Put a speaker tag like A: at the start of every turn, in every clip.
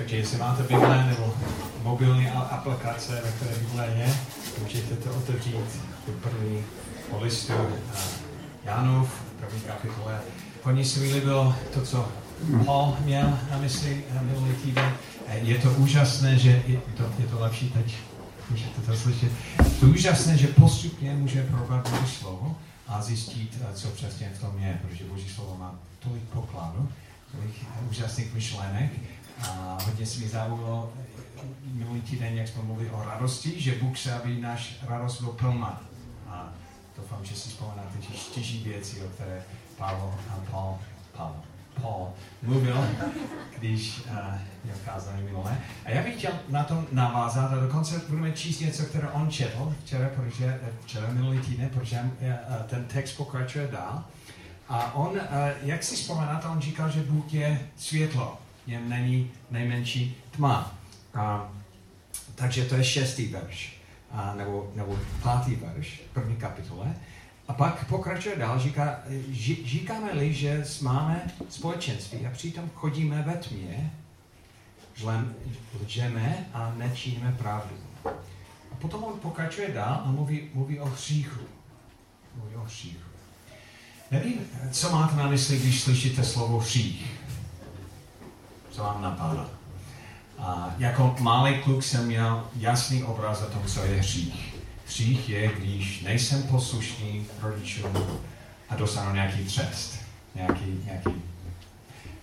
A: Takže jestli máte Bible nebo mobilní aplikace, ve které Bible je, můžete to otevřít do první listu Janův, první kapitole. Hodně se mi líbilo to, co Paul měl na mysli minulý týden. Je to úžasné, že je to, je to lepší teď, můžete to slyšet. Je to úžasné, že postupně může probrat Boží slovo a zjistit, co přesně v tom je, protože Boží slovo má tolik pokladu, tolik úžasných myšlenek a hodně se mi zaujalo minulý týden, jak jsme mluvili o radosti, že Bůh se, aby náš radost byl plná. A doufám, že si vzpomínáte těžší věci, o které Pavel, Paul, Paul, Paul mluvil, když uh, měl kázání minulé. A já bych chtěl na tom navázat a dokonce budeme číst něco, které on četl včera, protože, včera minulý týden, protože uh, ten text pokračuje dál. A on, uh, jak si vzpomínáte, on říkal, že Bůh je světlo, jen není nejmenší tma. A, takže to je šestý verš, a, nebo, nebo pátý verš, první kapitole. A pak pokračuje dál, říká, říkáme-li, že máme společenství a přitom chodíme ve tmě, lžeme a nečiníme pravdu. A potom on pokračuje dál a mluví, mluví o hříchu. Mluví o hříchu. Nevím, co máte na mysli, když slyšíte slovo hřích. Co vám napadá? A jako malý kluk jsem měl jasný obraz o tom, co je hřích. Hřích je, když nejsem poslušný rodičům a dostanu nějaký třest, nějaký, nějaký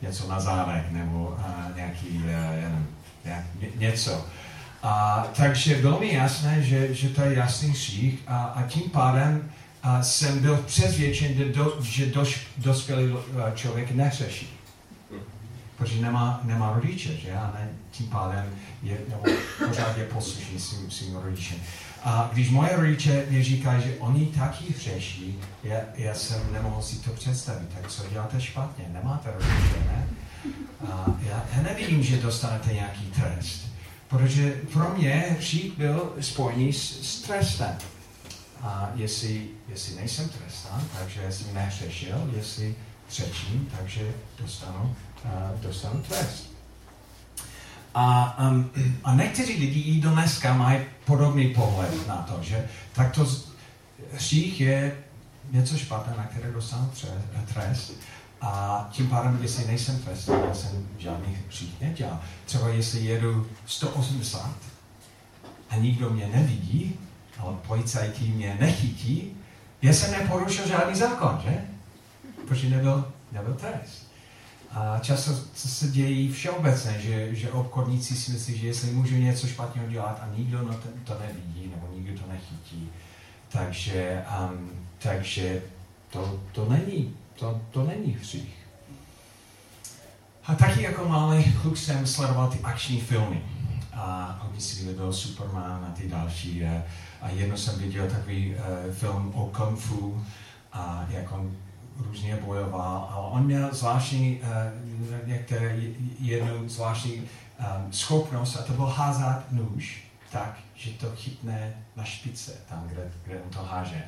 A: něco na zádech nebo uh, nějaký, uh, jenom, nějak, něco. A, takže bylo mi jasné, že, že to je jasný hřích a, a tím pádem a jsem byl přesvědčen, že, do, že doš, dospělý člověk neřeší protože nemá, nemá rodiče, že? A ne, tím pádem je, nebo pořád je poslušný svým, svým rodičem. A když moje rodiče mi říkají, že oni taky hřeší, já, já jsem nemohl si to představit. Tak co děláte špatně? Nemáte rodiče, ne? A já, já nevidím, že dostanete nějaký trest. Protože pro mě hřích byl spojený s, s trestem. A jestli, jestli nejsem trestán, takže jsem nehřešil, jestli třečím, takže dostanu dostanu trest. A, um, a někteří lidi i do dneska mají podobný pohled na to, že takto hřích je něco špatné, na které dostanu trest. A tím pádem, jestli nejsem trestný, já jsem žádný hřích nedělal. Třeba jestli jedu 180 a nikdo mě nevidí, ale policajti mě nechytí, já jsem neporušil žádný zákon, že? Protože nebyl, nebyl trest. A často se dějí všeobecně, že, že obchodníci si myslí, že jestli můžu něco špatně dělat a nikdo no to, to nevidí nebo nikdo to nechytí, takže, um, takže to, to není, to, to není hřích. A taky jako malý kluk jsem sledoval ty akční filmy. A hodně si líbil Superman a ty další. A, a jedno jsem viděl takový uh, film o kung fu a jak on různě bojoval, ale on měl zvláštní, uh, některé, jednu zvláštní um, schopnost a to byl házat nůž tak, že to chytne na špice, tam, kde, kde on to háže.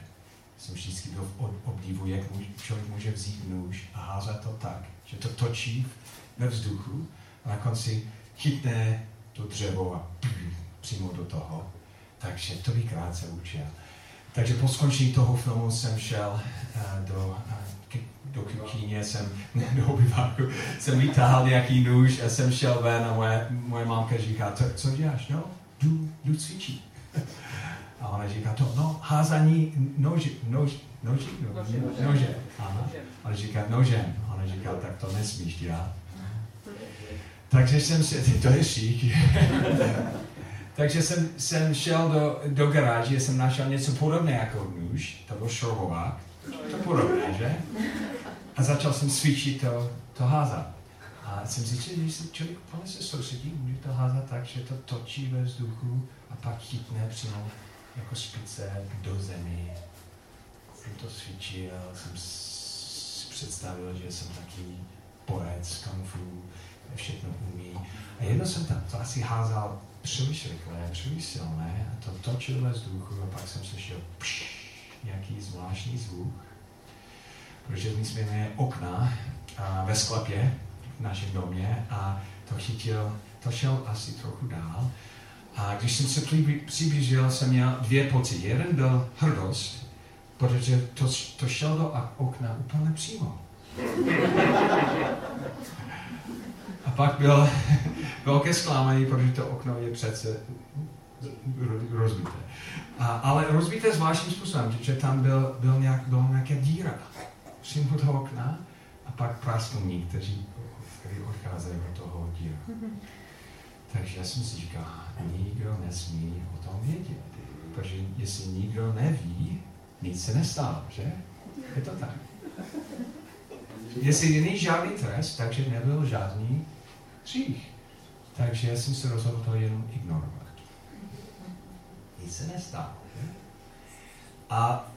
A: Jsem vždycky byl obdivu, jak člověk může vzít nůž a házet to tak, že to točí ve vzduchu a na konci chytne to dřevo a přímo do toho. Takže to bych krátce učil. Takže po skončení toho filmu jsem šel uh, do do kuchyně, jsem do obyváku, jsem vytáhl nějaký nůž a jsem šel ven a moje, moje mámka říká, co, co děláš? No, jdu, jdu cvičit. A ona říká to, no, házaní noži, nož, noži, no, nože, nože. Aha. Ona říká nožem. Ona říká, tak to nesmíš dělat. Takže jsem se, to je šík. Takže jsem, jsem šel do, do garáže, jsem našel něco podobné jako nůž, to byl šroubovák. To podobné, že? A začal jsem cvičit to, to házat. A jsem zjistil, že se člověk plně se soustředí, může to házat tak, že to točí ve vzduchu a pak chytne přímo jako špice do zemi. Jsem to cvičil, jsem si představil, že jsem taky borec, kung fu, všechno umí. A jedno jsem tam to asi házal příliš rychle, příliš silné a to točil ve vzduchu a pak jsem slyšel pš, nějaký zvláštní zvuk protože měli okna a ve sklepě v našem domě a to chytil to šel asi trochu dál. A když jsem se přiblížil, jsem měl dvě pocity. Jeden byl hrdost, protože to, to šel do okna úplně přímo. A pak byl velké zklamání, protože to okno je přece rozbité. A, ale rozbité zvláštním způsobem, že tam byl, byl nějak, byl nějaká díra přímo do okna a pak prasklní, kteří, kteří odcházejí od toho díra. Takže já jsem si říkal, nikdo nesmí o tom vědět. Protože jestli nikdo neví, nic se nestalo, že? Je to tak. Jestli není žádný trest, takže nebyl žádný hřích. Takže já jsem se rozhodl to jenom ignorovat. Nic se nestalo. Že? A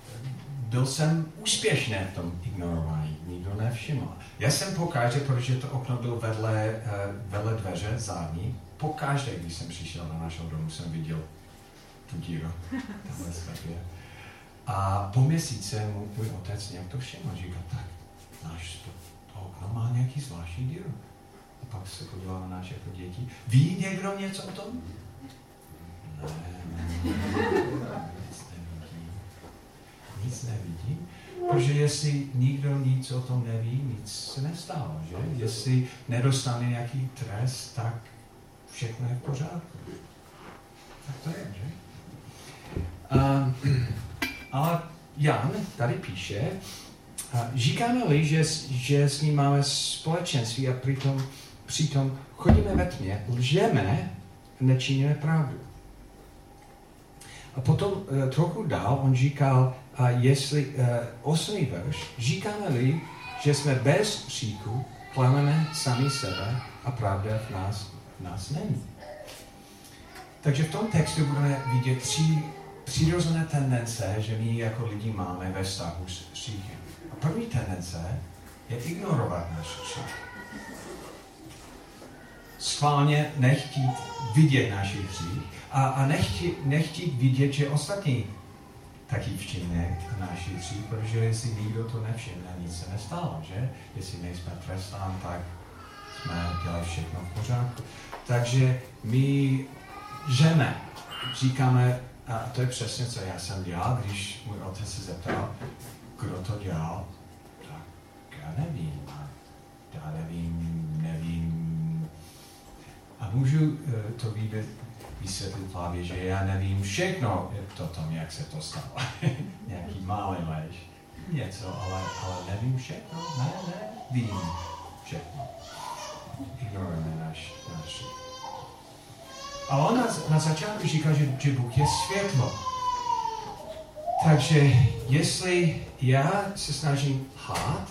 A: byl jsem úspěšný v tom ignorování. Nikdo nevšiml. Já jsem pokaždé, protože to okno bylo vedle, eh, vedle dveře zadní, pokaždé, když jsem přišel na našeho domu, jsem viděl tu díru. Tamhle A po měsíce můj otec nějak to všiml. Říkal, tak náš to, to okno má nějaký zvláštní díru. A pak se podíval na naše jako děti. Ví někdo něco o tom? Ne. Nic nevidí. Protože jestli nikdo nic o tom neví, nic se nestalo, že? Jestli nedostane nějaký trest, tak všechno je v pořádku. Tak to je, že? Uh, ale Jan tady píše, Říkáme-li, že, že s ním máme společenství a přitom, přitom chodíme ve tmě, lžeme, nečiníme pravdu. A potom uh, trochu dál on říkal, a jestli, uh, osmý verš, říkáme-li, že jsme bez příku, klameme sami sebe a pravda v nás, v nás není. Takže v tom textu budeme vidět tři přirozené tendence, že my jako lidi máme ve vztahu s hříchem. A první tendence je ignorovat náš hřích. Schválně nechtít vidět náš hřích a, a nechtít, nechtít vidět, že ostatní taky všimne náš hřích, protože jestli nikdo to nevšimne, nic se nestalo, že? Jestli nejsme trestán, tak jsme dělali všechno v pořádku. Takže my žeme, říkáme, a to je přesně, co já jsem dělal, když můj otec se zeptal, kdo to dělal, tak já nevím. Já nevím, nevím. A můžu eh, to vidět, vysvětlit hlavě, že já nevím všechno to tom, jak se to stalo. Nějaký malý lež, něco, ale, ale nevím všechno. Ne, ne, vím všechno. Ignorujeme náš, náš a on na, na začátku říká, že, že Bůh je světlo. Takže jestli já se snažím hát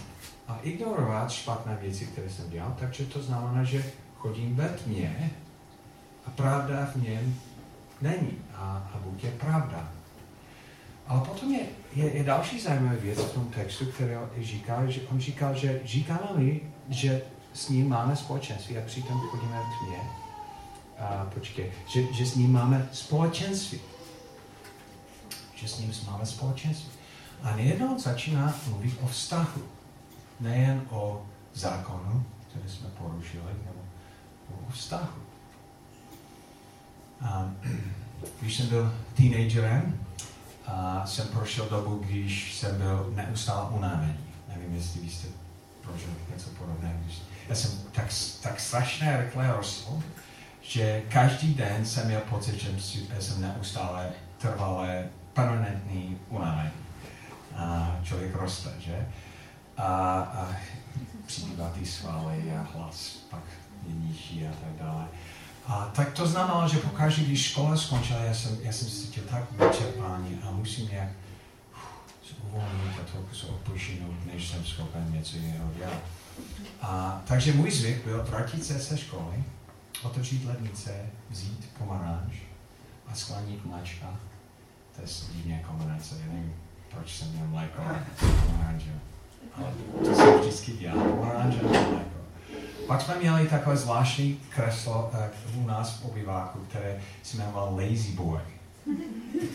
A: a ignorovat špatné věci, které jsem dělal, takže to znamená, že chodím ve tmě a pravda v něm není. A, a Bůh je pravda. Ale potom je, je, je další zajímavá věc v tom textu, který říká, že on říkal, že říkáme mi, že s ním máme společenství a přitom chodíme v tmě, a počkej, že, že s ním máme společenství. Že s ním máme společenství. A nejednou začíná mluvit o vztahu. Nejen o zákonu, který jsme porušili, nebo o vztahu. A, když jsem byl teenagerem, a jsem prošel dobu, když jsem byl neustále unavený. Nevím, jestli jste prožili něco podobného. Já jsem tak, tak strašně rychle rostl, že každý den jsem měl pocit, že jsem neustále trvalé, permanentní unavený. A člověk roste, že? A, a přibývá ty svaly a hlas pak je nižší a tak dále. A tak to znamenalo, že pokaždé, když škola skončila, já jsem, já jsem se cítil tak vyčerpání a musím nějak uvolnit a trochu se odpočinout, než jsem schopen něco jiného dělat. A, takže můj zvyk byl vrátit se ze školy, otevřít lednice, vzít pomaranč a skladník mléčka. To je divně kombinace, já nevím, proč jsem měl mléko a pomaranče. Ale to jsem vždycky dělal, pomaranče a mléko. Pak jsme měli takové zvláštní kreslo uh, u nás v obyváku, které se jmenovalo Lazy Boy.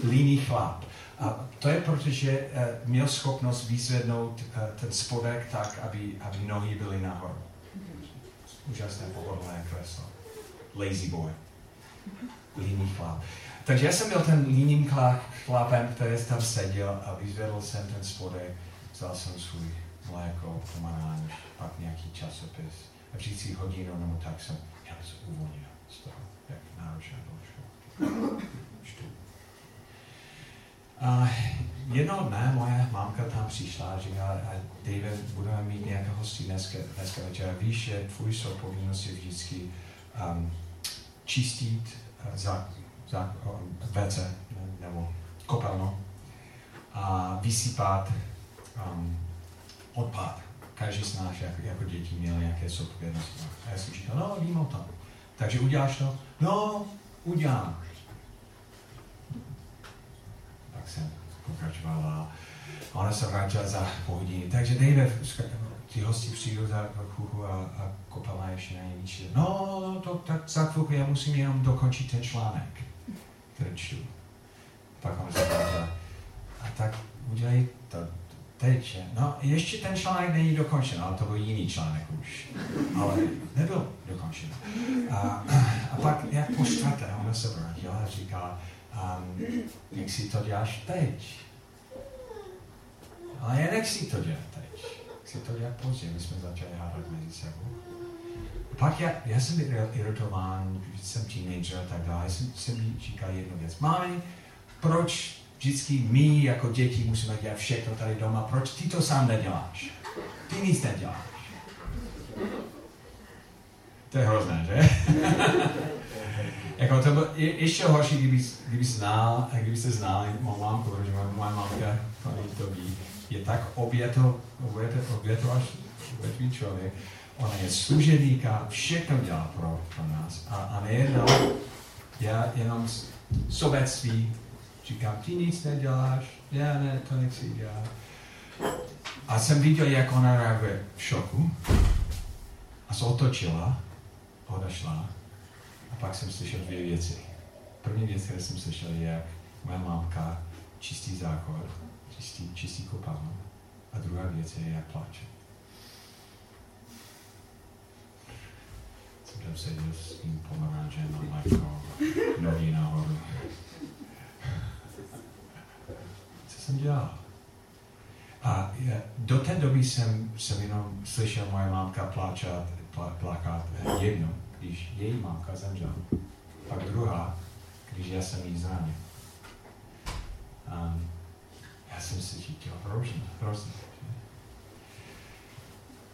A: Líný chlap. A to je proto, že uh, měl schopnost vyzvednout uh, ten spodek tak, aby, aby nohy byly nahoru. Úžasné pohodlné kreslo lazy boy. Líný chlap. Takže já jsem byl ten líným chlapem, který tam seděl a vyzvedl jsem ten spodek, vzal jsem svůj mléko, pomaranč, pak nějaký časopis. Vždycky hodinu nebo tak jsem, já se uvolnil z toho, jak náročné bylo šlo. A jednoho dne moje mámka tam přišla a říkala, David, budeme mít nějaké hostí dneska, dneska večer. Víš, že tvůj jsou povinnosti vždycky um, čistit uh, za, za WC nebo kopelno a vysypat um, odpad. Každý z nás jako, jako děti měl nějaké zodpovědnosti. A já jsem říkal, no, vím o tom. Takže uděláš to? No, udělám. Tak jsem pokračovala. Ona se vrátila za půl hodiny. Takže Dave, ty hosti přijdou za chvilku a, a kopala ještě na něj No, to, tak za chvilku já musím jenom dokončit ten článek, který čtu. Pak on se a tak udělej to teď. No, ještě ten článek není dokončen, ale to byl jiný článek už. Ale nebyl dokončen. A, a pak jak po čtvrté, ona se vrátila a říká, um, jak si to děláš teď? Ale já nechci to dělat teď. Chci to dělat později. My jsme začali hádat mezi sebou. Pak já, já jsem byl iritován, jsem teenager a tak dále. Jsem, jsem říkal jednu věc. Mami, proč vždycky my jako děti musíme dělat všechno tady doma? Proč ty to sám neděláš? Ty nic neděláš. To je hrozné, že? jako to bylo ještě horší, kdyby, kdyby znal, kdyby se znal mou mámku, protože moje mamka to, to ví je tak oběto, oběto, oběto až obětový člověk. Ona je služebníka, všechno dělá pro, pro nás. A, a nejednou, já jenom sobectví, říkám, ty nic neděláš, já ne, to nechci dělat. A jsem viděl, jak ona reaguje v šoku. A se otočila, odešla. A pak jsem slyšel dvě věci. První věc, kterou jsem slyšel, je, jak moje mámka čistý záchod čistý, čistý kopalnu. A druhá věc je, jak pláče. Jsem tam seděl s tím pomarančem a Majko, nohy nahoru. Jsem dělal? A do té doby jsem, jsem jenom slyšel moje mámka pláčat, plá, plakat jedno, když její mámka zemřela. Pak druhá, když já jsem jí zranil. Um, já jsem se cítil hrozně, hrozně.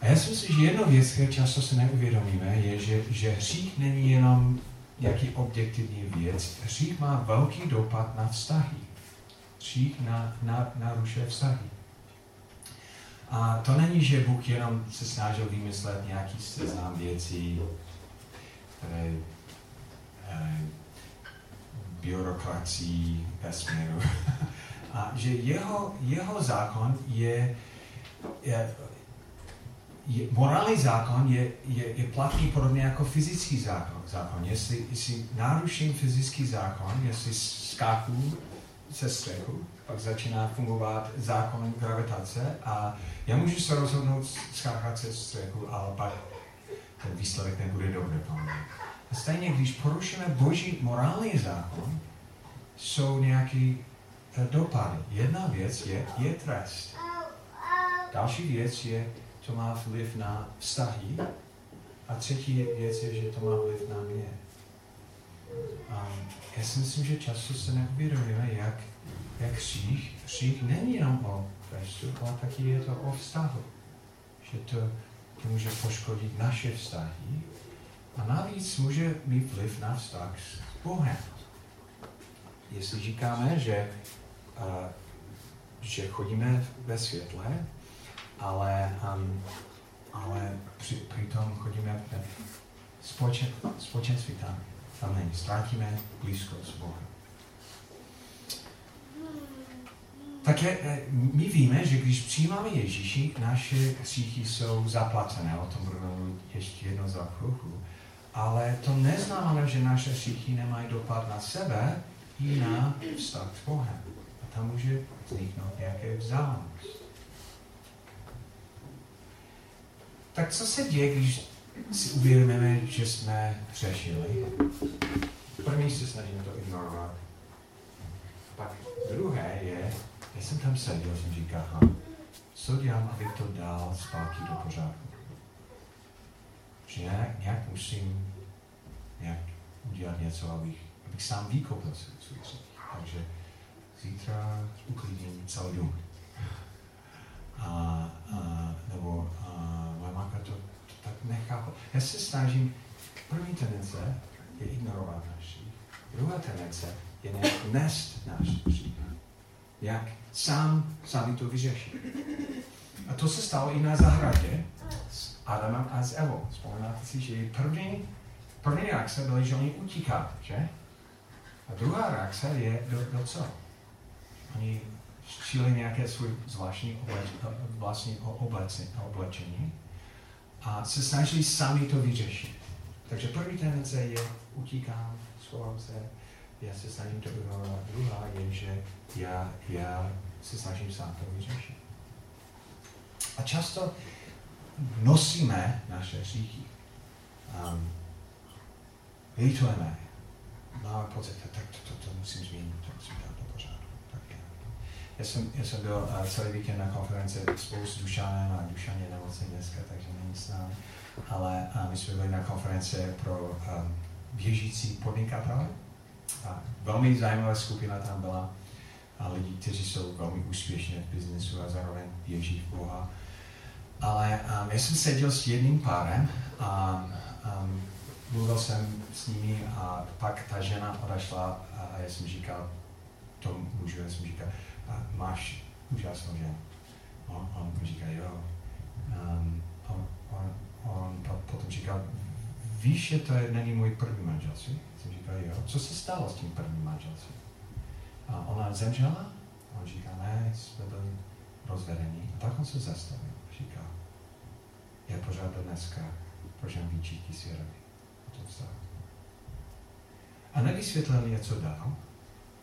A: A já si myslím, že jedna věc, kterou často se neuvědomíme, je, že, že hřích není jenom nějaký objektivní věc. Hřích má velký dopad na vztahy. Hřích na, na, narušuje vztahy. A to není, že Bůh jenom se snažil vymyslet nějaký seznam věcí, které eh, byrokracii vesmíru a že jeho, jeho zákon je, je, je morální zákon je, je, je platný podobně jako fyzický zákon. zákon. Jestli, jestli naruším fyzický zákon, jestli skáku se střechu, pak začíná fungovat zákon gravitace a já můžu se rozhodnout skákat se střechu, ale pak ten výsledek nebude dobrý. A stejně, když porušíme boží morální zákon, jsou nějaký dopady. Jedna věc je, je trest. Další věc je, to má vliv na vztahy. A třetí věc je, že to má vliv na mě. A já si myslím, že často se neuvědomíme, jak, jak hřích, hřích není jenom o trestu, ale taky je to o vztahu. Že to, to může poškodit naše vztahy a navíc může mít vliv na vztah s Bohem. Jestli říkáme, že že chodíme ve světle, ale, um, ale při, přitom chodíme společen, společenství tam. Tam není. Ztratíme blízkost s Bohem. Také eh, my víme, že když přijímáme Ježíši, naše hříchy jsou zaplacené. O tom budu ještě jedno za chvilku. Ale to neznamená, že naše hříchy nemají dopad na sebe i na vztah s Bohem tam může vzniknout nějaké vzdálenost. Tak co se děje, když si uvědomíme, že jsme řešili. První se snažíme to ignorovat. Pak druhé je, já jsem tam seděl, jsem říkal, aha, co dělám, abych to dal zpátky do pořádku. Že nějak, nějak musím nějak udělat něco, abych, abych sám vykoupil svůj Takže zítra uklidím celý dům. A, a, nebo a, moje máka to tak nechápe. Já se snažím, první tendence je ignorovat naši. Druhá tendence je nést náš hřích. Jak sám sami to vyřešit. A to se stalo i na zahradě s Adamem a s Evou. Vzpomínáte si, že první, první reakce byla, že oni utíkat, že? A druhá reakce je do, do co? Oni šíli nějaké svůj zvláštní obleč, vlastní oblečení a se snažili sami to vyřešit. Takže první tendence je utíkám, schovám se, já se snažím to ignorovat. Druhá je, že já, já se snažím sám to vyřešit. A často nosíme naše hříchy. Um, litujeme. Máme pocit, tak to, to, to musím změnit, to musím dát do pořádku. Já. Jsem, já jsem byl uh, celý víkend na konferenci spolu s Dušanem a Dušan je nemocný dneska, takže není s námi. Ale uh, my jsme byli na konferenci pro um, běžící podnikatele. A velmi zajímavá skupina tam byla a lidi, kteří jsou velmi úspěšní v biznesu a zároveň věří v Boha. Ale um, já jsem seděl s jedním párem a um, mluvil jsem s nimi a pak ta žena odešla a já jsem říkal, to můžu, já jsem říkal, máš úžasnou ženu. On, on říká, jo. Um, on, on, on potom říkal, víš, že to není můj první manželství? Jsem říkal, jo. Co se stalo s tím prvním manželstvím? A ona zemřela? On říká, ne, jsme byli rozvedení. A tak on se zastavil. Říká, já pořád do dneska prožívám výčitky svědomí. A to vstal. A nevysvětlil něco dál.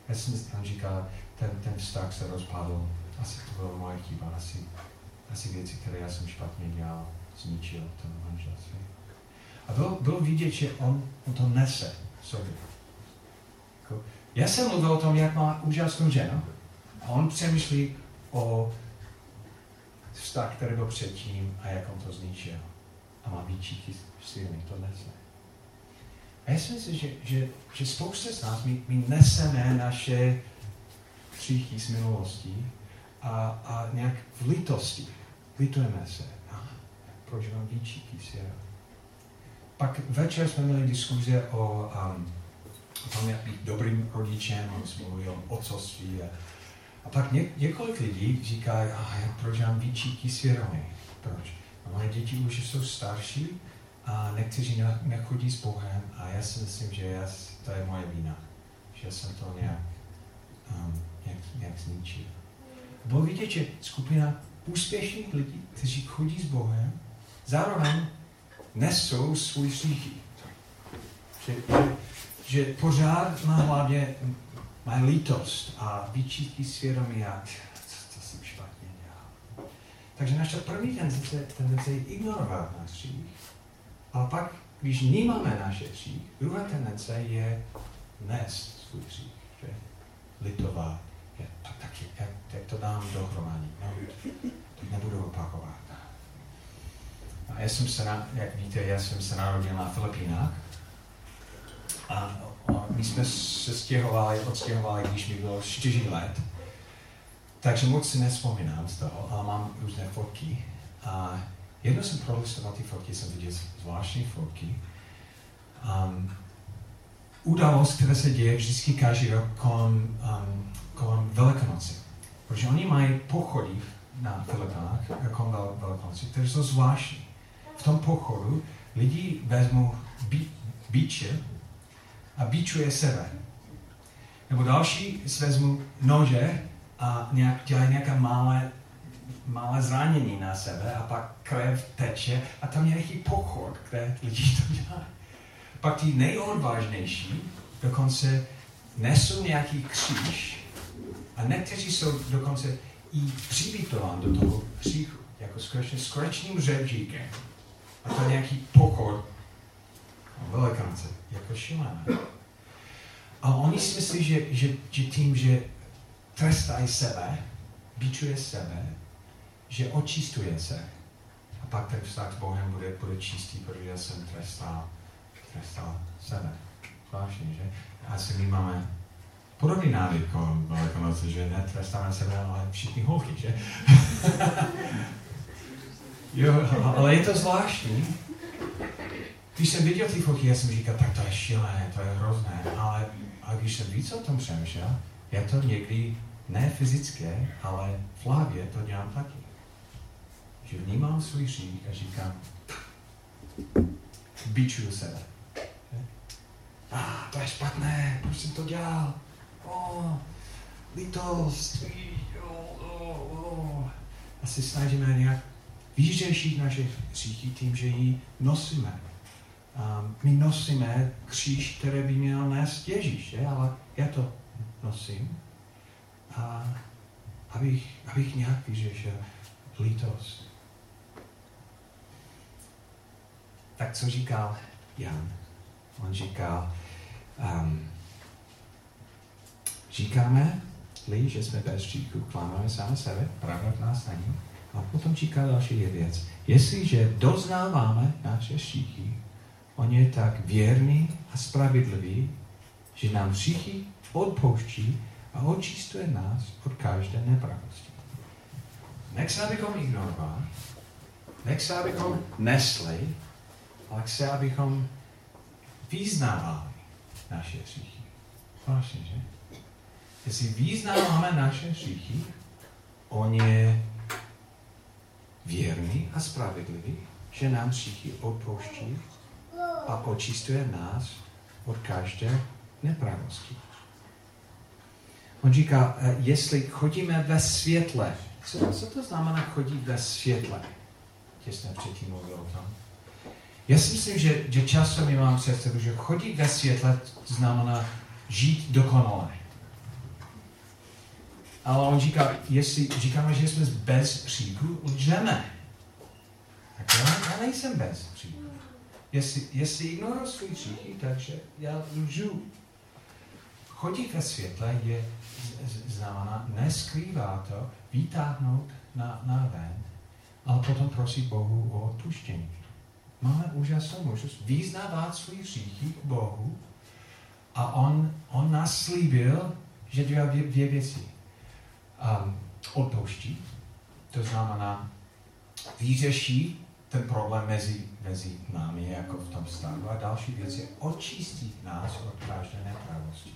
A: Já jsem tam říkal, ten, ten vztah se rozpadl. Asi to bylo moje chyba. Asi, asi věci, které já jsem špatně dělal, zničil ten manželství. A bylo, bylo vidět, že on, on to nese sobě. Jako, já jsem mluvil o tom, jak má úžasnou ženu. A on přemýšlí o vztah, který byl předtím a jak on to zničil. A má výčíky silný, to nese. A já si myslím, že, že, že spousta z nás, my, my neseme naše příchy z minulosti a, a nějak v litosti. Litujeme se. proč mám výčíky svědomí? pak večer jsme měli diskuze o, um, o tom, jak být dobrým rodičem, on jsme mluvili o otcovství. A, a pak ně, několik lidí říká, a proč mám výčíky svědomí? Proč? A moje děti už jsou starší a někteří nechodí s Bohem a já si myslím, že já, to je moje vína, že jsem to nějak, um, nějak, nějak zničil. Bylo vidět, že skupina úspěšných lidí, kteří chodí s Bohem, zároveň nesou svůj hříchy. Že, že, že pořád na hlavě má lítost a výčitky svědomí a co, co jsem špatně dělal. Takže naše první tendence, tendence je ignorovat náš hřích. A pak, když vnímáme naše hřích, druhá tendence je nést svůj hřích. Že? Litovat. Je, to taky, jak, jak to dám dohromady. No, to nebudu opakovat. A já jsem se, na, jak víte, já jsem se narodil na Filipínách. A, my jsme se stěhovali, odstěhovali, když mi bylo 4 let. Takže moc si nespomínám z toho, ale mám různé fotky. A jednou jsem prolistoval ty fotky, jsem viděl zvláštní fotky. Um, událost, která se děje vždycky každý rok kolem, um, kolem Velikonoci. Protože oni mají pochody na Filipinách kolem Velikonoci, které jsou zvláštní v tom pochodu lidi vezmou bí, bíče a bíčuje sebe. Nebo další vezmou nože a nějak, dělají nějaké malé, malé zranění na sebe a pak krev teče a tam je nějaký pochod, kde lidi to dělají. Pak ty nejodvážnější dokonce nesou nějaký kříž a někteří jsou dokonce i přivítován do toho hříchu, jako skutečně s řebříkem A to je nějaký pokor velikánce, jako šílené. A oni si myslí, že, že, že tím, že trestají sebe, bičuje sebe, že očistuje se. A pak ten vztah s Bohem bude, bude čistý, protože jsem trestal, trestal sebe. Zvláštní, že? Asi my máme podobný návyk že netrestáme sebe, ale všichni holky, že? jo, ale je to zvláštní. Když jsem viděl ty fotky, já jsem říkal, tak to je šílené, to je hrozné, ale a když jsem víc o tom přemýšlel, je to někdy ne fyzické, ale v hlavě to dělám taky. Že vnímám svůj hřích a říkám, bičuju sebe. A ah, to je špatné, proč jsem to dělal? Oh, lítost. Oh, oh, oh. A se snažíme nějak vyřešit naše hříchy tím, že ji nosíme. Um, my nosíme kříž, který by měl nést Ježíš, je? ale já to nosím, a abych, abych nějak vyřešil lítost. Tak co říkal Jan? On říkal, um, říkáme, li, že jsme bez říchu, klámáme sami sebe, pravda v nás není. A potom říká další věc. Jestliže doznáváme naše šíchy, on je tak věrný a spravedlivý, že nám všichni odpouští a očistuje nás od každé nepravosti. Nechce, abychom ignorovali, nechce, abychom nesli, ale chce, abychom vyznávali naše hříchy. Vážně, že? Jestli vyznáváme naše hříchy, on je věrný a spravedlivý, že nám hříchy odpouští a očistuje nás od každé nepravosti. On říká, eh, jestli chodíme ve světle, co, co to znamená chodit ve světle? Těsně předtím mluvil o tom. Já si myslím, že, že často my mám představu, že chodit ve světle znamená žít dokonale. Ale on říká, jestli říkáme, že jsme bez příků, lžeme. Tak já, já nejsem bez příků. Jestli, jestli ignoruji svůj příky, takže já lžu. Chodit ve světle je znamená, neskrývá to, vytáhnout na, na ven, ale potom prosit Bohu o odpuštění. Máme úžasnou možnost vyznávat svůj hříchy Bohu a on, on nás slíbil, že dělá dvě, dvě věci. Um, odpouští, to znamená vyřeší ten problém mezi, mezi námi, jako v tom vztahu. A další věc je očistit nás od každé nepravosti.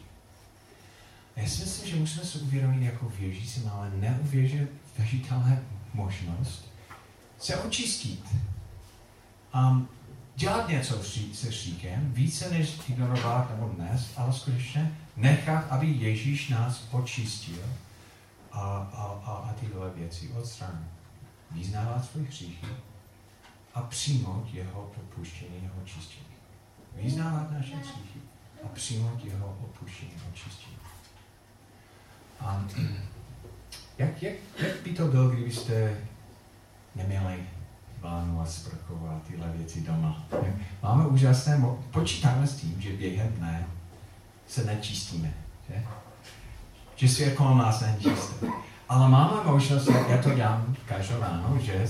A: Já si myslím, že musíme se uvědomit jako věřící, ale neuvěřitelná možnost se očistit. Um, dělat něco se šíkem, více než ignorovat nebo dnes, ale skutečně nechat, aby Ježíš nás očistil a, a, a, a tyhle věci odstranil. Vyznávat svůj hříchy a přijmout jeho odpuštění, jeho očištění. Vyznávat naše hříchy a přijmout jeho odpuštění, jeho očištění. A jak, jak, jak by to bylo, kdybyste neměli vánu a sprchu a tyhle věci doma? Máme úžasné, počítáme s tím, že během dne se nečistíme. Že, že svět kolem nás není čisté. Ale máme možnost, já to dělám každou ráno, že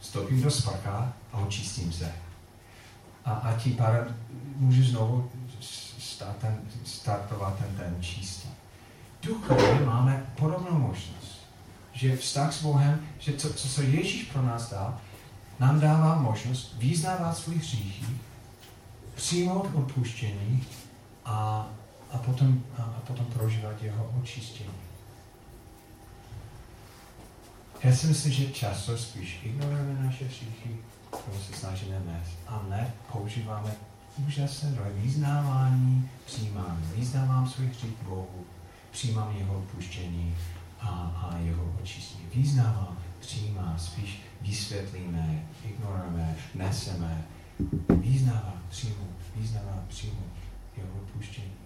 A: vstoupím do sprcha a očistím se. A, a tím pádem můžu znovu start ten, startovat ten den čistý duchovně máme podobnou možnost. Že vztah s Bohem, že to, co se Ježíš pro nás dá, nám dává možnost vyznávat svůj hříchy, přijmout odpuštění a, a, potom, a, potom prožívat jeho očištění. Já si myslím, že často spíš ignorujeme naše hříchy, které se snažíme nést, a ne používáme úžasné drohy vyznávání, přijímání. Vyznávám svůj hřích Bohu, přijímám jeho odpuštění a, a jeho očistění. Vyznávám, přijímám, spíš vysvětlíme, ignorujeme, neseme. Vyznávám, přijmu, vyznávám, přijmu jeho odpuštění.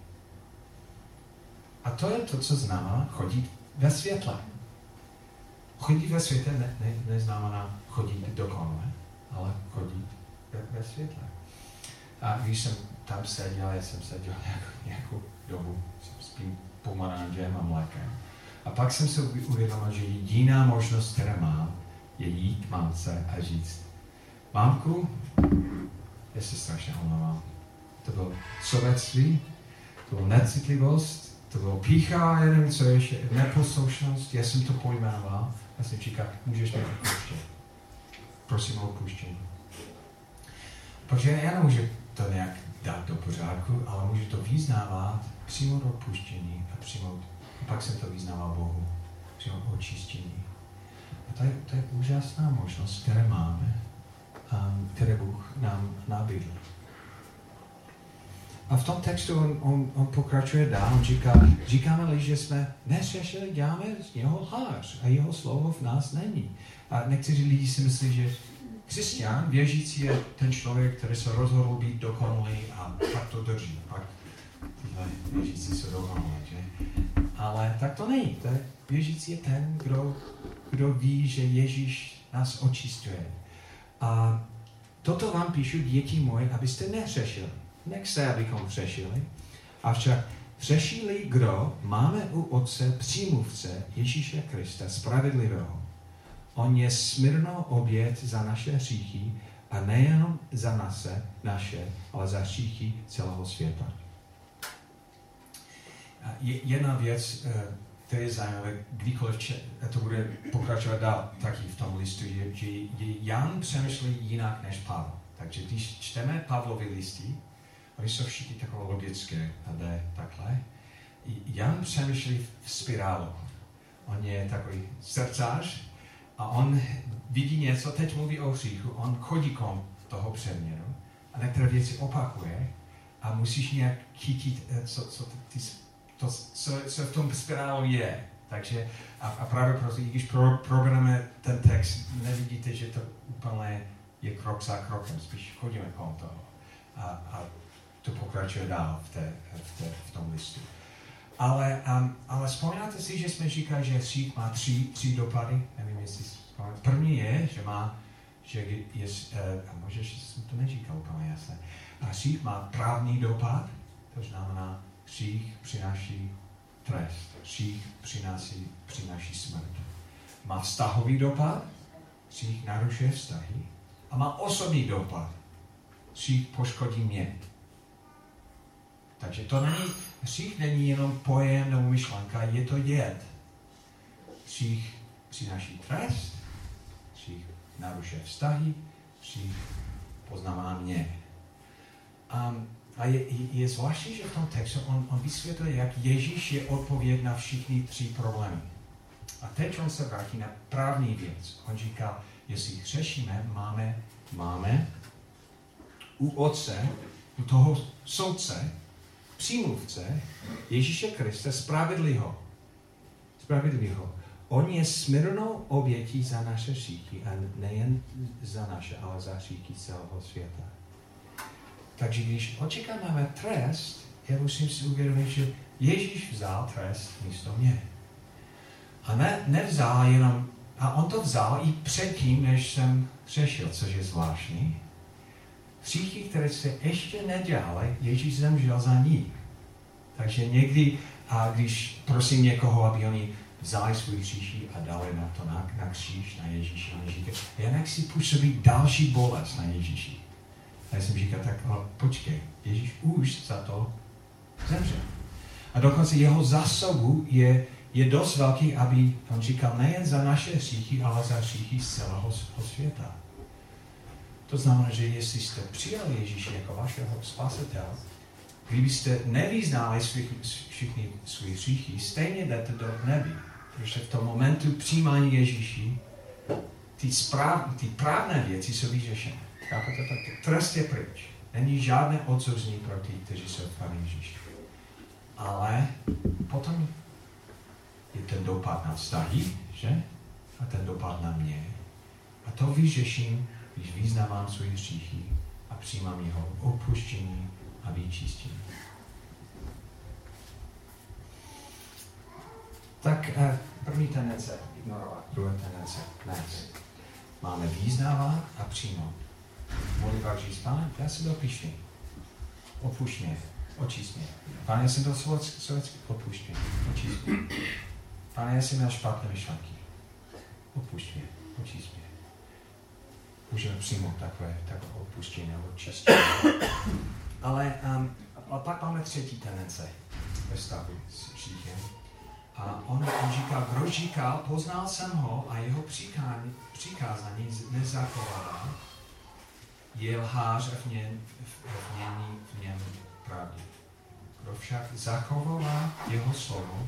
A: A to je to, co znamená chodit ve světle. Chodit ve světle ne, ne, neznamená chodit dokonale, ale chodit ve světle. A když jsem tam seděl, já jsem seděl nějakou, nějakou dobu s tím pomarančem a mlékem. A pak jsem se uvědomil, že jediná možnost, která mám, je jít mamce a říct, mámku, já se strašně omlouvám. To bylo sobectví, to bylo necitlivost, to bylo pícha, já nevím, co ještě, neposlušnost, já jsem to pojmenoval. Já jsem říkal, můžeš mě odpuštět. Prosím o odpuštění. Protože já nemůžu to nějak dát do pořádku, ale můžu to vyznávat, přijmout odpuštění a přijmout, a pak jsem to vyznával Bohu, přijmout očištění. A to je, to je úžasná možnost, které máme, které Bůh nám nabídl. A v tom textu on, on, on pokračuje dál, on říká, říkáme-li, že jsme nesřešili, děláme z něho lhář a jeho slovo v nás není. A někteří lidi si myslí, že křesťan, věřící je ten člověk, který se rozhodl být dokonalý a pak to drží. Pak věřící jsou dokonalí, že? Ale tak to není. Věřící je ten, kdo, kdo ví, že Ježíš nás očistuje. A toto vám píšu, děti moje, abyste neřešili nechce, abychom přešili. Avšak přešili kdo? Máme u Otce přímluvce Ježíše Krista, spravedlivého. On je smírnou oběd za naše hříchy a nejenom za naše, naše, ale za hříchy celého světa. Jedna věc, eh, která je zajímavé, kdykoliv to bude pokračovat dál taky v tom listu, je, že Jan přemýšlí jinak než Pavel. Takže když čteme Pavlovi listy, Oni jsou všichni logické a jde takhle. Jan přemýšlí v spirálu. On je takový srdcář a on vidí něco, teď mluví o hříchu, on chodí kom toho přeměru a některé věci opakuje a musíš nějak chytit, eh, co, co, ty, to, co, co v tom spirálu je. Takže a, a právě proto, i když pro, programujeme ten text, nevidíte, že to úplně je krok za krokem, spíš chodíme kolem toho. A, a to pokračuje dál v, té, v, té, v tom listu. Ale, um, ale vzpomínáte si, že jsme říkali, že hřích má tři, tři dopady? Nevím, jestli vzpomínáte. První je, že má, že je, uh, a možná, že jsem to neříkal úplně jasně, a hřích má právní dopad, to znamená, hřích přináší trest, hřích přináší, přináší smrt. Má vztahový dopad, hřích narušuje vztahy a má osobní dopad, hřích poškodí mě. Takže to není, hřích není jenom pojem nebo myšlenka, je to jed. Hřích přináší trest, hřích narušuje vztahy, hřích poznává mě. Um, a je, je zvláštní, že v tom textu on, on vysvětluje, jak Ježíš je odpověd na všechny tři problémy. A teď on se vrátí na právní věc. On říká, jestli hřešíme, máme, máme u Otce, u toho soudce, přímluvce Ježíše Krista spravedlivého. Spravedlivého. On je smírnou obětí za naše hříchy a nejen za naše, ale za hříchy celého světa. Takže když očekáváme trest, já musím si uvědomit, že Ježíš vzal trest místo mě. A ne, nevzal jenom, a on to vzal i předtím, než jsem řešil, což je zvláštní. Hříchy, které se ještě nedělali, Ježíš zemřel za ní. Takže někdy, a když prosím někoho, aby oni vzali svůj hříchy a dali na to na, na kříž, na Ježíši, on říká, já nechci působit další bolest na Ježíši. A já jsem říkal, tak ale počkej, Ježíš už za to zemřel. A dokonce jeho zásobu je, je dost velký, aby on říkal nejen za naše hříchy, ale za hříchy z celého světa. To znamená, že jestli jste přijali Ježíše jako vašeho spasitele, kdybyste nevyznali všichni svých hříchy, stejně jdete do nebi. Protože v tom momentu přijímání Ježíši ty, správ, ty právné věci jsou vyřešené. Chápete? Tak trest je pryč. Není žádné odsouzení pro ty, kteří jsou v Pane Ježíši. Ale potom je ten dopad na vztahy, že? A ten dopad na mě. A to vyřeším když vyznávám svoje hříchy a přijímám jeho opuštění a vyčistění. Tak eh, první tendence ignorovat, druhá tendence dnes. Máme vyznávat a přijmout. modlitba říct, pane, já jsem byl pišný. Opušť mě, očist mě. Pane, já jsem byl sovětský, opušť mě, očist mě. Pane, já jsem měl špatné myšlenky. Opušť mě, očist mě. Můžeme přijmout takové, takové opuštění nebo čistění. Ale um, a pak máme třetí tendence ve vztahu s říchem. A on, on říká, kdo říkal, poznal jsem ho a jeho přikázání, přikázání nezachovává, je lhář v něm, v něm, v něm pravdě. Kdo však zachovává jeho slovo,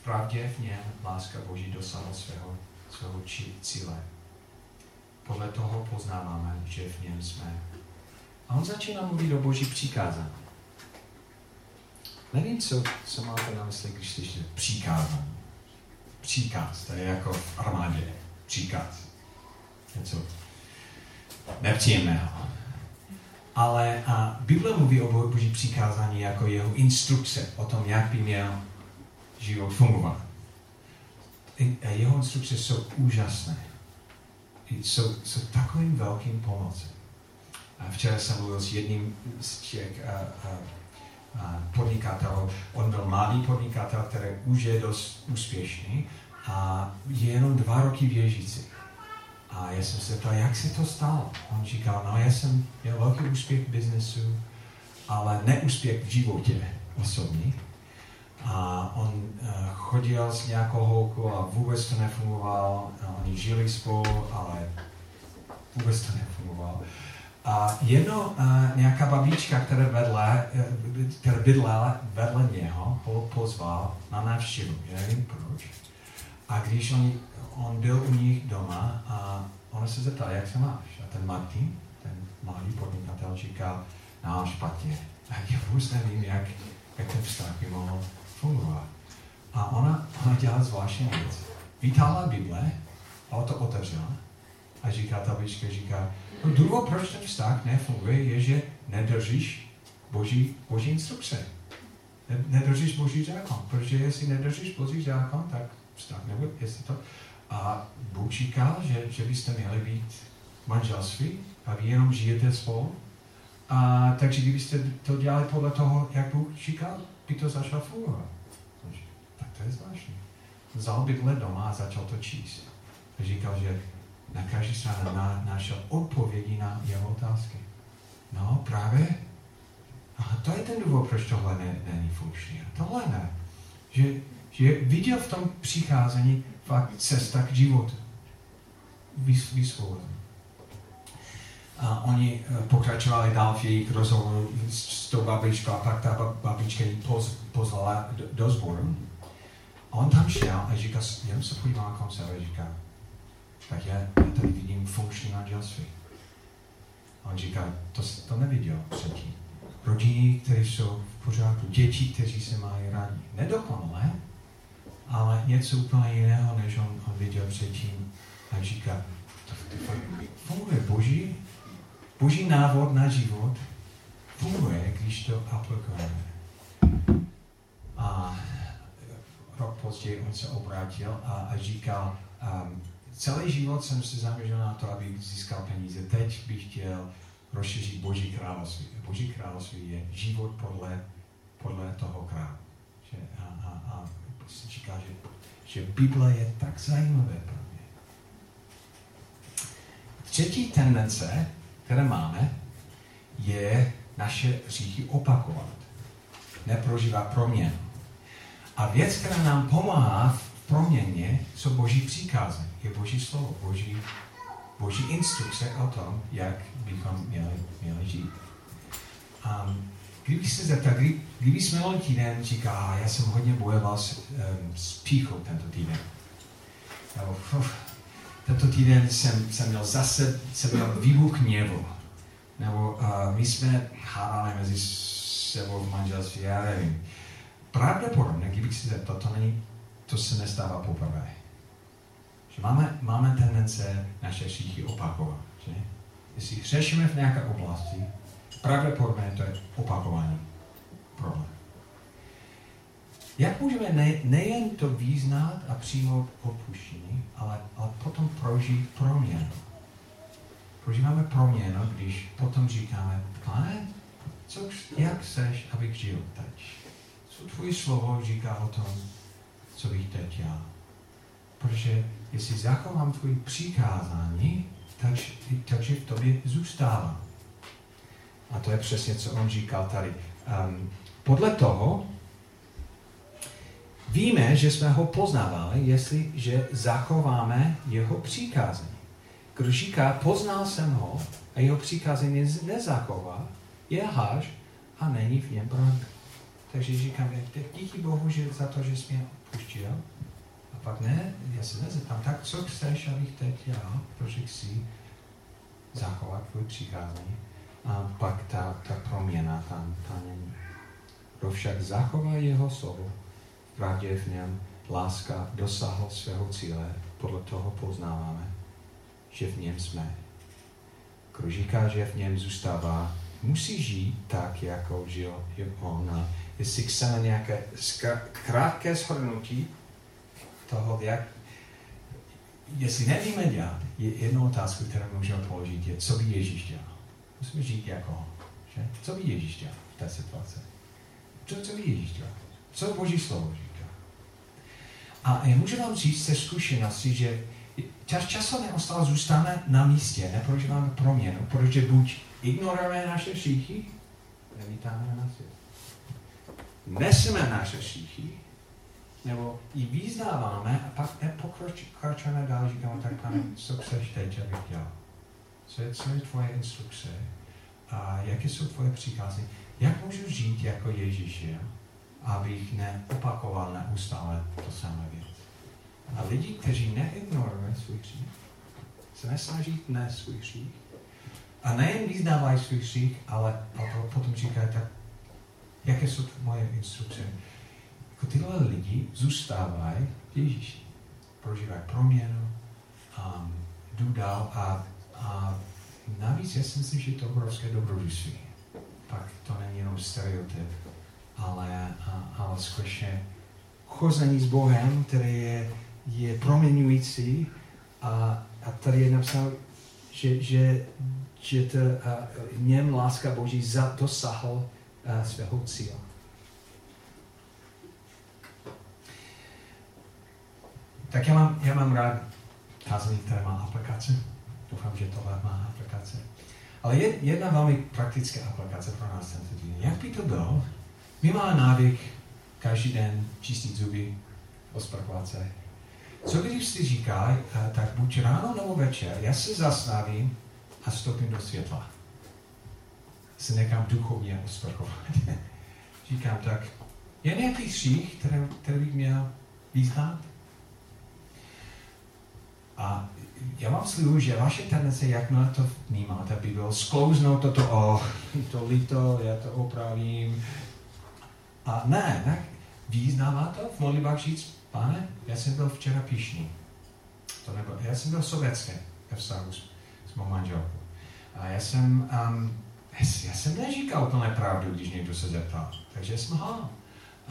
A: v pravdě v něm láska Boží dosáhla svého, svého či, cíle. Podle toho poznáváme, že v něm jsme. A on začíná mluvit o Boží přikázání. Nevím, co, co máte na mysli, když slyšíte přikázání. Příkaz, to je jako v armádě. Příkaz. Něco nepříjemného. Ale a Bible mluví o boží přikázání jako jeho instrukce o tom, jak by měl život fungovat. Jeho instrukce jsou úžasné. Jsou, jsou takovým velkým pomocem. A včera jsem mluvil s jedním z těch a, a, podnikatel. On byl mladý podnikatel, který už je dost úspěšný a je jenom dva roky věžící. A já jsem se ptal, jak se to stalo? On říkal, no já jsem měl velký úspěch v biznesu, ale neúspěch v životě osobní. A on uh, chodil s nějakou holkou a vůbec to nefungovalo. Oni žili spolu, ale vůbec to nefungovalo. A jedno uh, nějaká babička, která, vedle, uh, která bydlela vedle něho, ho pozval na návštěvu. Já nevím proč. A když on, on byl u nich doma a ona se zeptala, jak se máš? A ten Martin, ten mladý podnikatel, říkal, no špatně. A já vůbec nevím, jak, jak ten vztah by mohl fungovat. A ona, ona dělala zvláštní věc. Vytáhla Bible a to otevřela a říká ta babička, říká, No důvod, proč ten vztah nefunguje, je, že nedržíš boží, boží instrukce. Nedržíš boží zákon. Protože jestli nedržíš boží zákon, tak vztah nebude, jestli to... A Bůh říkal, že, že byste měli být manželství a vy jenom žijete spolu. A, takže kdybyste to dělali podle toho, jak Bůh říkal, by to začalo fungovat. Tak to je zvláštní. Vzal Bible doma a začal to číst. A říkal, že na každý straně na, našel odpovědi na jeho otázky. No, právě. A to je ten důvod, proč tohle ne, není funkční. Tohle ne. Že, že viděl v tom přicházení fakt cesta k životu. Vys, vysvobození. A oni eh, pokračovali dál v jejich rozhovoru s tou babičkou a pak ta babička ji poz, pozvala do, do sboru. A on tam šel a říká, jenom se podívá na konce a říká, tak já, já tady vidím funkční manželství. A on říká, to, to neviděl předtím. Rodiny, které jsou v pořádku, děti, kteří se mají rádi. Nedokonalé, ale něco úplně jiného, než on, on viděl předtím. A říká, to, to funguje boží, boží návod na život funguje, když to aplikujeme. A rok později on se obrátil a, a říkal, um, celý život jsem se zaměřil na to, abych získal peníze. Teď bych chtěl rozšířit Boží království. Boží království je život podle, podle toho krále. Že, a, a, a se říká, že, že Bible je tak zajímavé pro mě. Třetí tendence, které máme, je naše říchy opakovat. Neprožívat proměnu. A věc, která nám pomáhá v proměně, jsou boží příkazy je Boží slovo, Boží, Boží instrukce o tom, jak bychom měli, měli žít. Um, kdyby se zeptal, kdy, kdyby jsme minulý týden říká, já jsem hodně bojoval s, um, s píchou tento týden. Nebo, uf, tento týden jsem, jsem měl zase jsem měl výbuch hněvu. Nebo uh, my jsme hádali mezi sebou v manželství, já nevím. Pravděpodobně, kdybych se zeptal, to, není, to se nestává poprvé. Že máme, máme tendence naše hříchy opakovat. Že? Jestli hřešíme v nějaké oblasti, pravděpodobně to je opakování problém. Jak můžeme ne, nejen to význat a přijmout odpuštění, ale, ale potom prožít proměnu? prožíváme proměnu, když potom říkáme, pane, co, jak chceš, abych žil teď? Co tvoje slovo říká o tom, co bych teď dělal? Protože jestli zachovám tvoje přikázání, tak, takže v tobě zůstávám. A to je přesně, co on říkal tady. Um, podle toho víme, že jsme ho poznávali, jestliže zachováme jeho přikázání. Kdo říká, poznal jsem ho a jeho přikázání nezachová, je háž a není v něm pravda. Takže říkám, díky Bohu že za to, že jsi mě odpustil. A pak ne, já se nezeptám, tak co chceš, abych teď dělal, protože chci zachovat tvůj přikázání. A pak ta, ta proměna tam, tam není. Kdo však zachová jeho slovo, pravdě v něm láska dosáhla svého cíle, podle toho poznáváme, že v něm jsme. Kdo říká, že v něm zůstává, musí žít tak, jako žil on. Jestli chceme nějaké krátké shrnutí toho, jak, jestli nevíme dělat, je jednu otázku, kterou můžeme položit, je, co by Ježíš dělal. Musíme žít jako on. Že? Co by Ježíš dělal v té situaci? Co, co by Ježíš dělal? Co Boží slovo říká? A můžu vám říct ze zkušenosti, že čas často neustále zůstáváme na místě, neprožíváme proměnu, protože buď ignorujeme naše šíchy, nevítáme na svět. Neseme naše šíchy, nebo ji význáváme a pak nepokročíme dál, říkáme, tak pane, co chceš teď, abych dělal? Co je, co je tvoje instrukce? A jaké jsou tvoje příkazy? Jak můžu žít jako Ježíš je, abych neopakoval neustále to samé věc? A lidi, kteří neignorují svůj hřích, se nesnaží ne svůj hřích, a nejen vyznávají svůj hřích, ale, ale potom říkají, tak jaké jsou moje instrukce? Jako tyhle lidi zůstávají v Ježíši. Prožívají proměnu, um, jdou dál a, a navíc já si myslím, že je to obrovské dobrodružství. Pak to není jenom stereotyp, ale, ale skutečně chození s Bohem, který je je proměňující a, a tady je napsáno, že, že, že to, a, něm láska Boží za, dosahl a, svého cíle. Tak já mám, já mám rád kázání, které má aplikace. Doufám, že tohle má aplikace. Ale je, jedna velmi praktická aplikace pro nás tento týden. Jak by to bylo? My máme návyk každý den čistit zuby, osprchovat se, co když si říká, eh, tak buď ráno nebo večer, já se zasnavím a vstoupím do světla. Se nechám duchovně osprchovat. Říkám tak, je nějaký hřích, který, který bych měl význat? A já vám slibuju, že vaše tendence, jakmile to vnímáte, by bylo sklouznout toto, oh, to líto, já to opravím. A ne, ne, význává to v modlitbách říct, pane, já jsem byl včera píšný. To nebo, já jsem byl sovětský ve vztahu s, s mou manželkou. A já jsem, um, já jsem neříkal úplné pravdu, když někdo se zeptal. Takže jsem lhal.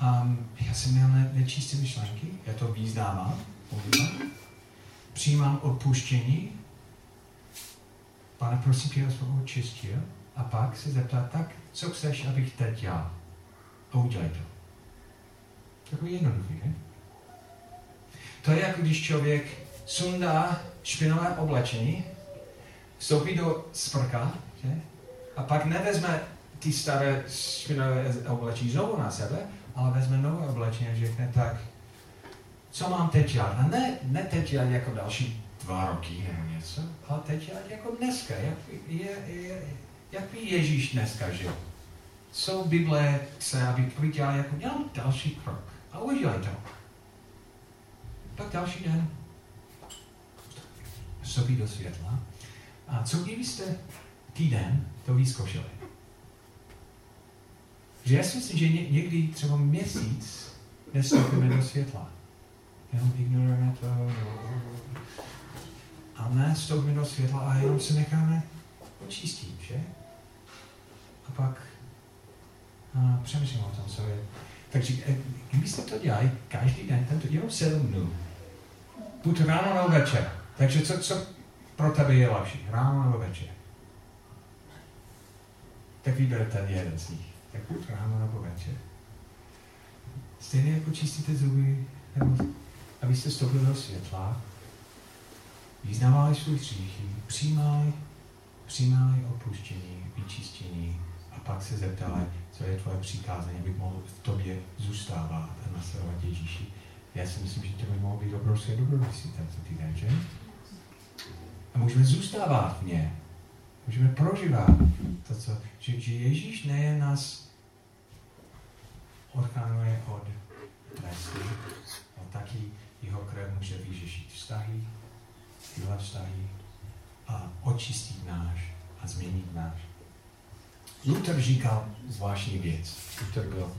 A: Um, já jsem měl ne, nečisté myšlenky, já to význávám, přijímám odpuštění, pane, prosím tě, jsem očistil, a pak se zeptat, tak, co chceš, abych teď dělal? A udělej to. Takový jednoduchý, ne? To je jako když člověk sundá špinavé oblečení, vstoupí do sprka, že? a pak nevezme ty staré špinavé oblečení znovu na sebe, ale vezme nové oblečení a řekne tak, co mám teď dělat? A ne, ne teď dělat jako další dva roky nebo něco, ale teď dělat jako dneska, jak, je, je, jak by Ježíš dneska žil. Co Bible chce, aby dělal jako další krok. A udělej to. Pak další den vstoupí do světla. A co kdybyste týden to vyzkoušeli? Že já si myslím, že někdy třeba měsíc nestoupíme do světla. Jenom ignorujeme to. A ne vstoupíme do světla a jenom se necháme očistit, že? A pak a přemýšlím o tom, co je. Takže kdybyste to dělali každý den, tento jenom sedm dnů, buď ráno nebo večer. Takže co, co pro tebe je lepší, ráno nebo večer? Tak vyber ten jeden z nich. Tak buď ráno nebo večer. Stejně jako čistíte zuby, nebo abyste vstoupili do světla, vyznávali svůj hříchy, přijímali, přijímali opuštění, vyčištění pak se zeptali, co je tvoje přikázání, abych mohl v tobě zůstávat a nasledovat Ježíši. Já si myslím, že to by mohlo být obrovské dobrodružství tento týden, že? A můžeme zůstávat v ně. Můžeme prožívat to, co, že, že Ježíš nejen nás odchránuje od trestu, ale taky jeho krev může vyřešit vztahy, tyhle vztahy a očistit náš a změnit náš. Luther říkal zvláštní věc. Luther byl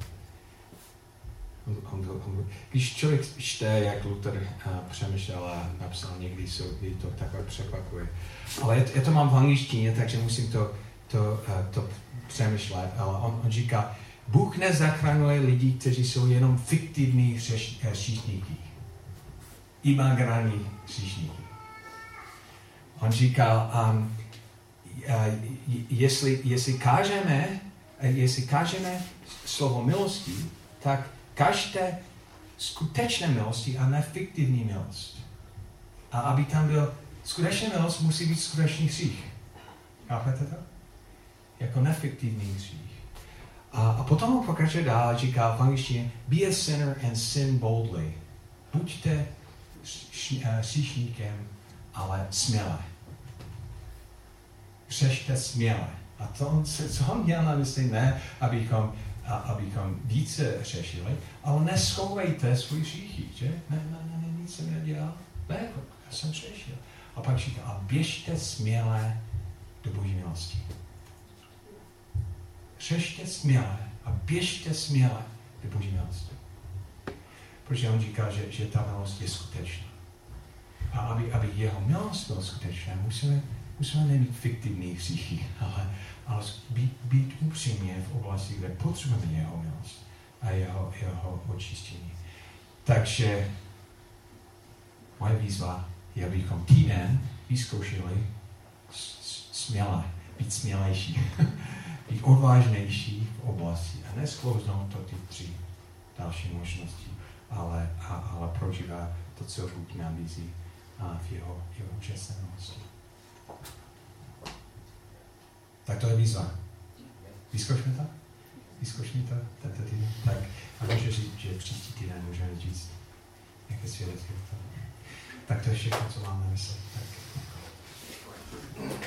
A: on, on, on, když člověk čte, jak Luther uh, přemýšlel a napsal, někdy jsou, je to takové překvapuje. Ale já to mám v angličtině, takže musím to, to, uh, to přemýšlet. Ale on, on říká, Bůh nezachraňuje lidi, kteří jsou jenom fiktivní hříšníky. Imaginární hříšníky. On říkal, um, jestli, jestli kážeme, jestli kážeme slovo milosti, tak každé skutečné milosti a ne fiktivní milost. A aby tam byl skutečná milost, musí být skutečný hřích. Chápete to? Jako nefiktivní hřích. A, a potom pokračuje dál říká v angličtině Be a sinner and sin boldly. Buďte hříšníkem, ale směle. Řešte směle. A to, co on měl na mysli, ne, abychom a abychom více řešili, ale neschovejte svůj hříchy, že? Ne, ne, ne, ne, nic jsem nedělal. Ne, já jsem řešil. A pak říká, a běžte směle do boží milosti. Řešte směle a běžte směle do boží milosti. Protože on říká, že, že ta milost je skutečná. A aby, aby jeho milost byla skutečná, musíme, musíme nemít fiktivní hříchy, ale ale být, být upřímně v oblasti, kde potřebujeme jeho milost a jeho, jeho očištění. Takže moje výzva je, abychom týden vyzkoušeli směle, být smělejší, být odvážnější v oblasti a nesklouznout to ty tři další možnosti, ale, a, ale prožívat to, co Bůh nabízí a v jeho, jeho úžasné tak to je výzva. Vyzkoušme to? Vyzkoušme to tento týden? Tak a může říct, že příští týden můžeme říct jaké svědectví. to Tak to je všechno, co mám na mysli. Tak.